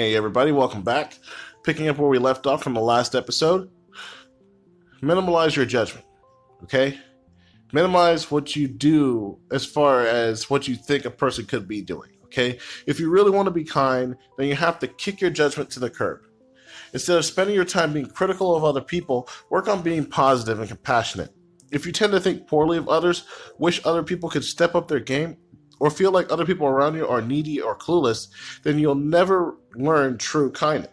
Hey, everybody, welcome back. Picking up where we left off from the last episode. Minimalize your judgment, okay? Minimize what you do as far as what you think a person could be doing, okay? If you really want to be kind, then you have to kick your judgment to the curb. Instead of spending your time being critical of other people, work on being positive and compassionate. If you tend to think poorly of others, wish other people could step up their game, or feel like other people around you are needy or clueless, then you'll never learn true kindness.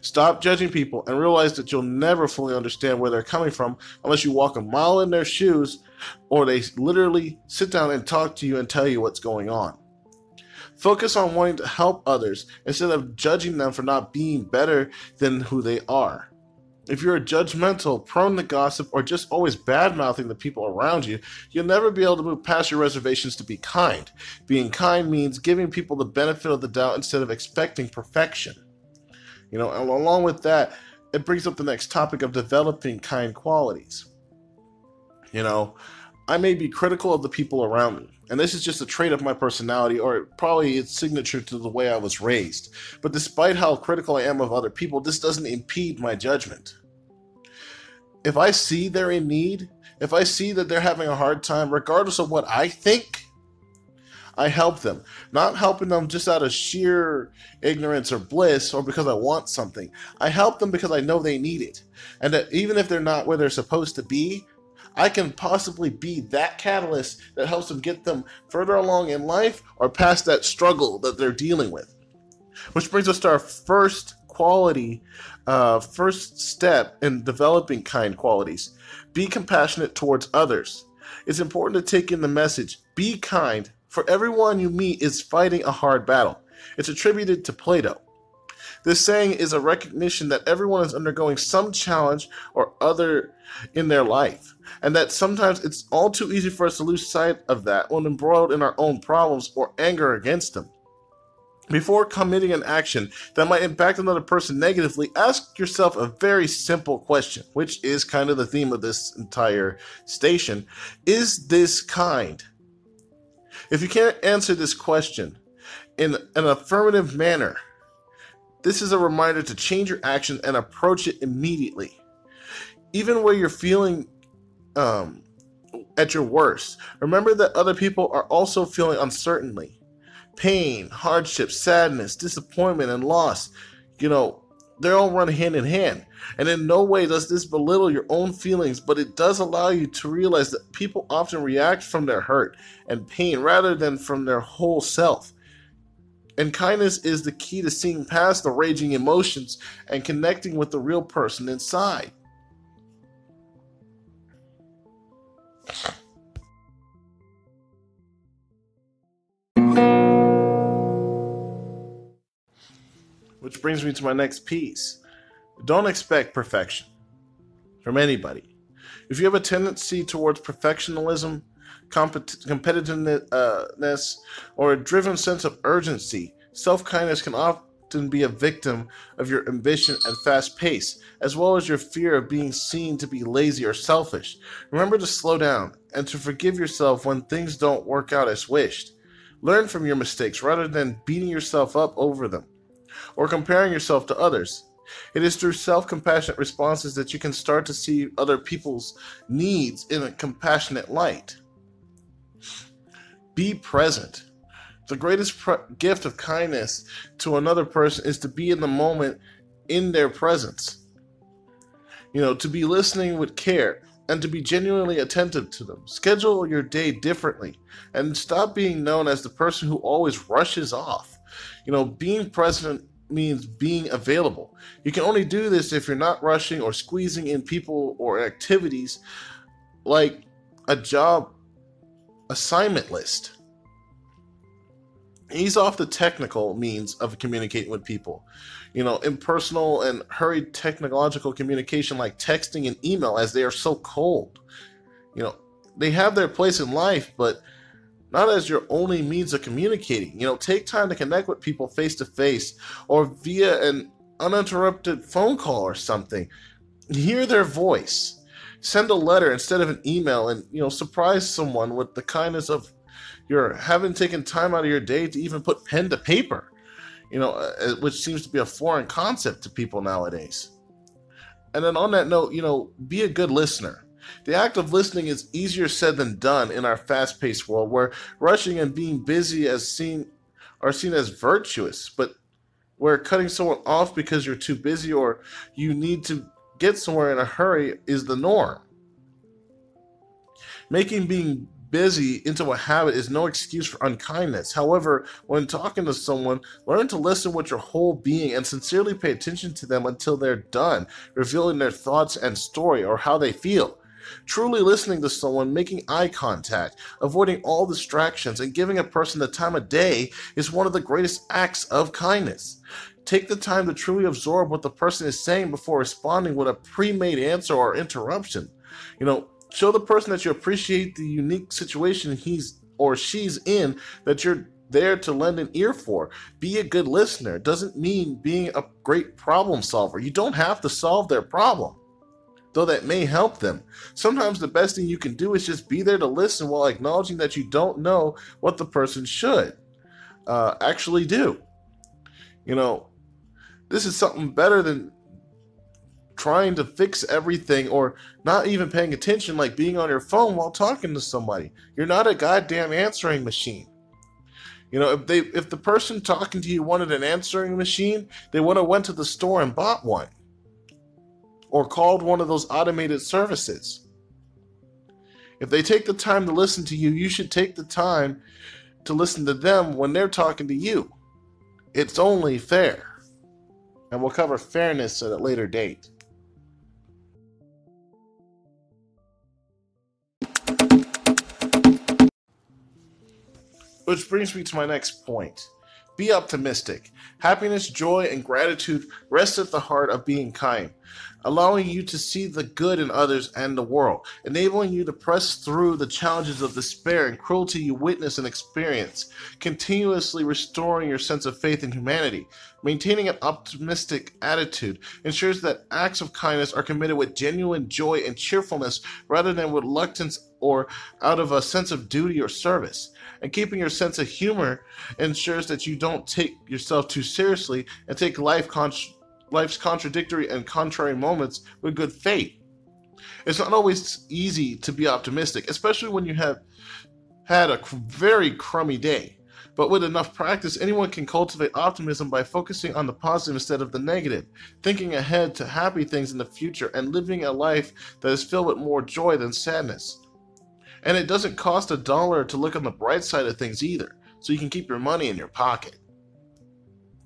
Stop judging people and realize that you'll never fully understand where they're coming from unless you walk a mile in their shoes or they literally sit down and talk to you and tell you what's going on. Focus on wanting to help others instead of judging them for not being better than who they are. If you're a judgmental, prone to gossip, or just always bad mouthing the people around you, you'll never be able to move past your reservations to be kind. Being kind means giving people the benefit of the doubt instead of expecting perfection. You know, and along with that, it brings up the next topic of developing kind qualities. You know, I may be critical of the people around me, and this is just a trait of my personality, or probably it's signature to the way I was raised. But despite how critical I am of other people, this doesn't impede my judgment. If I see they're in need, if I see that they're having a hard time, regardless of what I think, I help them. Not helping them just out of sheer ignorance or bliss or because I want something. I help them because I know they need it. And that even if they're not where they're supposed to be, I can possibly be that catalyst that helps them get them further along in life or past that struggle that they're dealing with. Which brings us to our first quality, uh, first step in developing kind qualities. Be compassionate towards others. It's important to take in the message be kind, for everyone you meet is fighting a hard battle. It's attributed to Plato. This saying is a recognition that everyone is undergoing some challenge or other in their life, and that sometimes it's all too easy for us to lose sight of that when embroiled in our own problems or anger against them. Before committing an action that might impact another person negatively, ask yourself a very simple question, which is kind of the theme of this entire station. Is this kind? If you can't answer this question in an affirmative manner, this is a reminder to change your action and approach it immediately. Even where you're feeling um, at your worst, remember that other people are also feeling uncertainty, pain, hardship, sadness, disappointment, and loss. You know, they all run hand in hand. And in no way does this belittle your own feelings, but it does allow you to realize that people often react from their hurt and pain rather than from their whole self. And kindness is the key to seeing past the raging emotions and connecting with the real person inside. Which brings me to my next piece. Don't expect perfection from anybody. If you have a tendency towards perfectionism, competitiveness, or a driven sense of urgency, self kindness can often be a victim of your ambition and fast pace, as well as your fear of being seen to be lazy or selfish. Remember to slow down and to forgive yourself when things don't work out as wished. Learn from your mistakes rather than beating yourself up over them or comparing yourself to others. It is through self compassionate responses that you can start to see other people's needs in a compassionate light. Be present. The greatest gift of kindness to another person is to be in the moment in their presence. You know, to be listening with care and to be genuinely attentive to them. Schedule your day differently and stop being known as the person who always rushes off. You know, being present means being available. You can only do this if you're not rushing or squeezing in people or activities like a job assignment list. Ease off the technical means of communicating with people. You know, impersonal and hurried technological communication like texting and email, as they are so cold. You know, they have their place in life, but not as your only means of communicating. You know, take time to connect with people face to face or via an uninterrupted phone call or something. Hear their voice. Send a letter instead of an email and, you know, surprise someone with the kindness of You're having taken time out of your day to even put pen to paper, you know, uh, which seems to be a foreign concept to people nowadays. And then on that note, you know, be a good listener. The act of listening is easier said than done in our fast-paced world where rushing and being busy as seen are seen as virtuous, but where cutting someone off because you're too busy or you need to get somewhere in a hurry is the norm. Making being busy into a habit is no excuse for unkindness. However, when talking to someone, learn to listen with your whole being and sincerely pay attention to them until they're done, revealing their thoughts and story or how they feel. Truly listening to someone, making eye contact, avoiding all distractions, and giving a person the time of day is one of the greatest acts of kindness. Take the time to truly absorb what the person is saying before responding with a pre made answer or interruption. You know, show the person that you appreciate the unique situation he's or she's in that you're there to lend an ear for. Be a good listener. doesn't mean being a great problem solver. You don't have to solve their problem though that may help them. Sometimes the best thing you can do is just be there to listen while acknowledging that you don't know what the person should uh, actually do. You know, this is something better than trying to fix everything or not even paying attention, like being on your phone while talking to somebody. You're not a goddamn answering machine. You know, if they if the person talking to you wanted an answering machine, they would have went to the store and bought one or called one of those automated services. If they take the time to listen to you, you should take the time to listen to them when they're talking to you. It's only fair. And we'll cover fairness at a later date. Which brings me to my next point. Be optimistic. Happiness, joy, and gratitude rest at the heart of being kind allowing you to see the good in others and the world, enabling you to press through the challenges of despair and cruelty you witness and experience, continuously restoring your sense of faith in humanity. Maintaining an optimistic attitude ensures that acts of kindness are committed with genuine joy and cheerfulness rather than reluctance or out of a sense of duty or service. And keeping your sense of humor ensures that you don't take yourself too seriously and take life life's contradictory and contrary moments with good faith. It's not always easy to be optimistic, especially when you have had a very crummy day. But with enough practice, anyone can cultivate optimism by focusing on the positive instead of the negative, thinking ahead to happy things in the future, and living a life that is filled with more joy than sadness. And it doesn't cost a dollar to look on the bright side of things either, so you can keep your money in your pocket.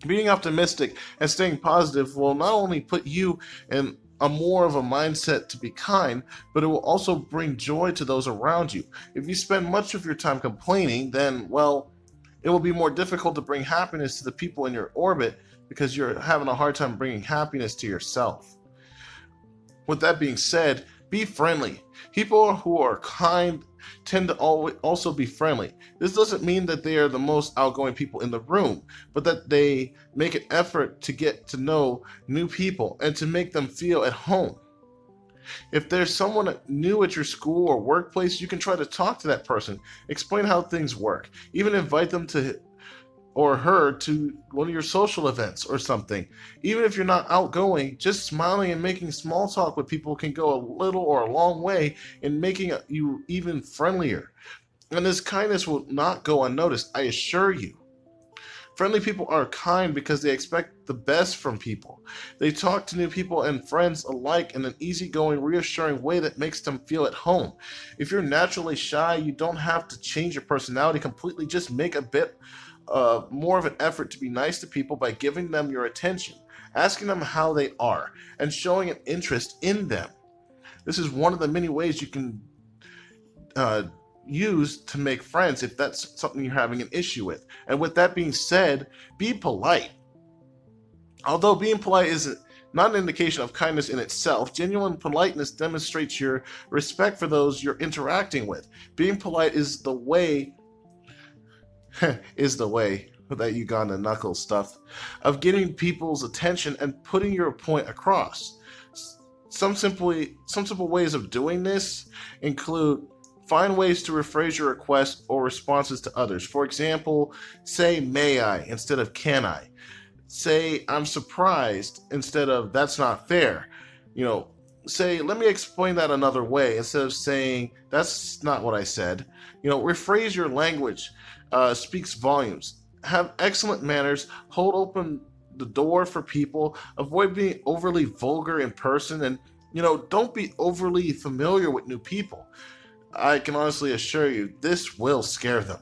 Being optimistic and staying positive will not only put you in a more of a mindset to be kind, but it will also bring joy to those around you. If you spend much of your time complaining, then, well, it will be more difficult to bring happiness to the people in your orbit because you're having a hard time bringing happiness to yourself. With that being said, be friendly. People who are kind tend to also be friendly. This doesn't mean that they are the most outgoing people in the room, but that they make an effort to get to know new people and to make them feel at home. If there's someone new at your school or workplace, you can try to talk to that person, explain how things work, even invite them to or her to one of your social events or something. Even if you're not outgoing, just smiling and making small talk with people can go a little or a long way in making you even friendlier. And this kindness will not go unnoticed, I assure you. Friendly people are kind because they expect the best from people. They talk to new people and friends alike in an easygoing, reassuring way that makes them feel at home. If you're naturally shy, you don't have to change your personality completely, just make a bit uh, more of an effort to be nice to people by giving them your attention, asking them how they are, and showing an interest in them. This is one of the many ways you can uh, use to make friends if that's something you're having an issue with. And with that being said, be polite. Although being polite is not an indication of kindness in itself, genuine politeness demonstrates your respect for those you're interacting with. Being polite is the way is the way that Uganda knuckle stuff of getting people's attention and putting your point across. Some simply some simple ways of doing this include Find ways to rephrase your requests or responses to others. For example, say may I instead of can I. Say I'm surprised instead of that's not fair. You know, say let me explain that another way instead of saying that's not what I said. You know, rephrase your language uh, speaks volumes. Have excellent manners, hold open the door for people, avoid being overly vulgar in person, and you know, don't be overly familiar with new people. I can honestly assure you, this will scare them.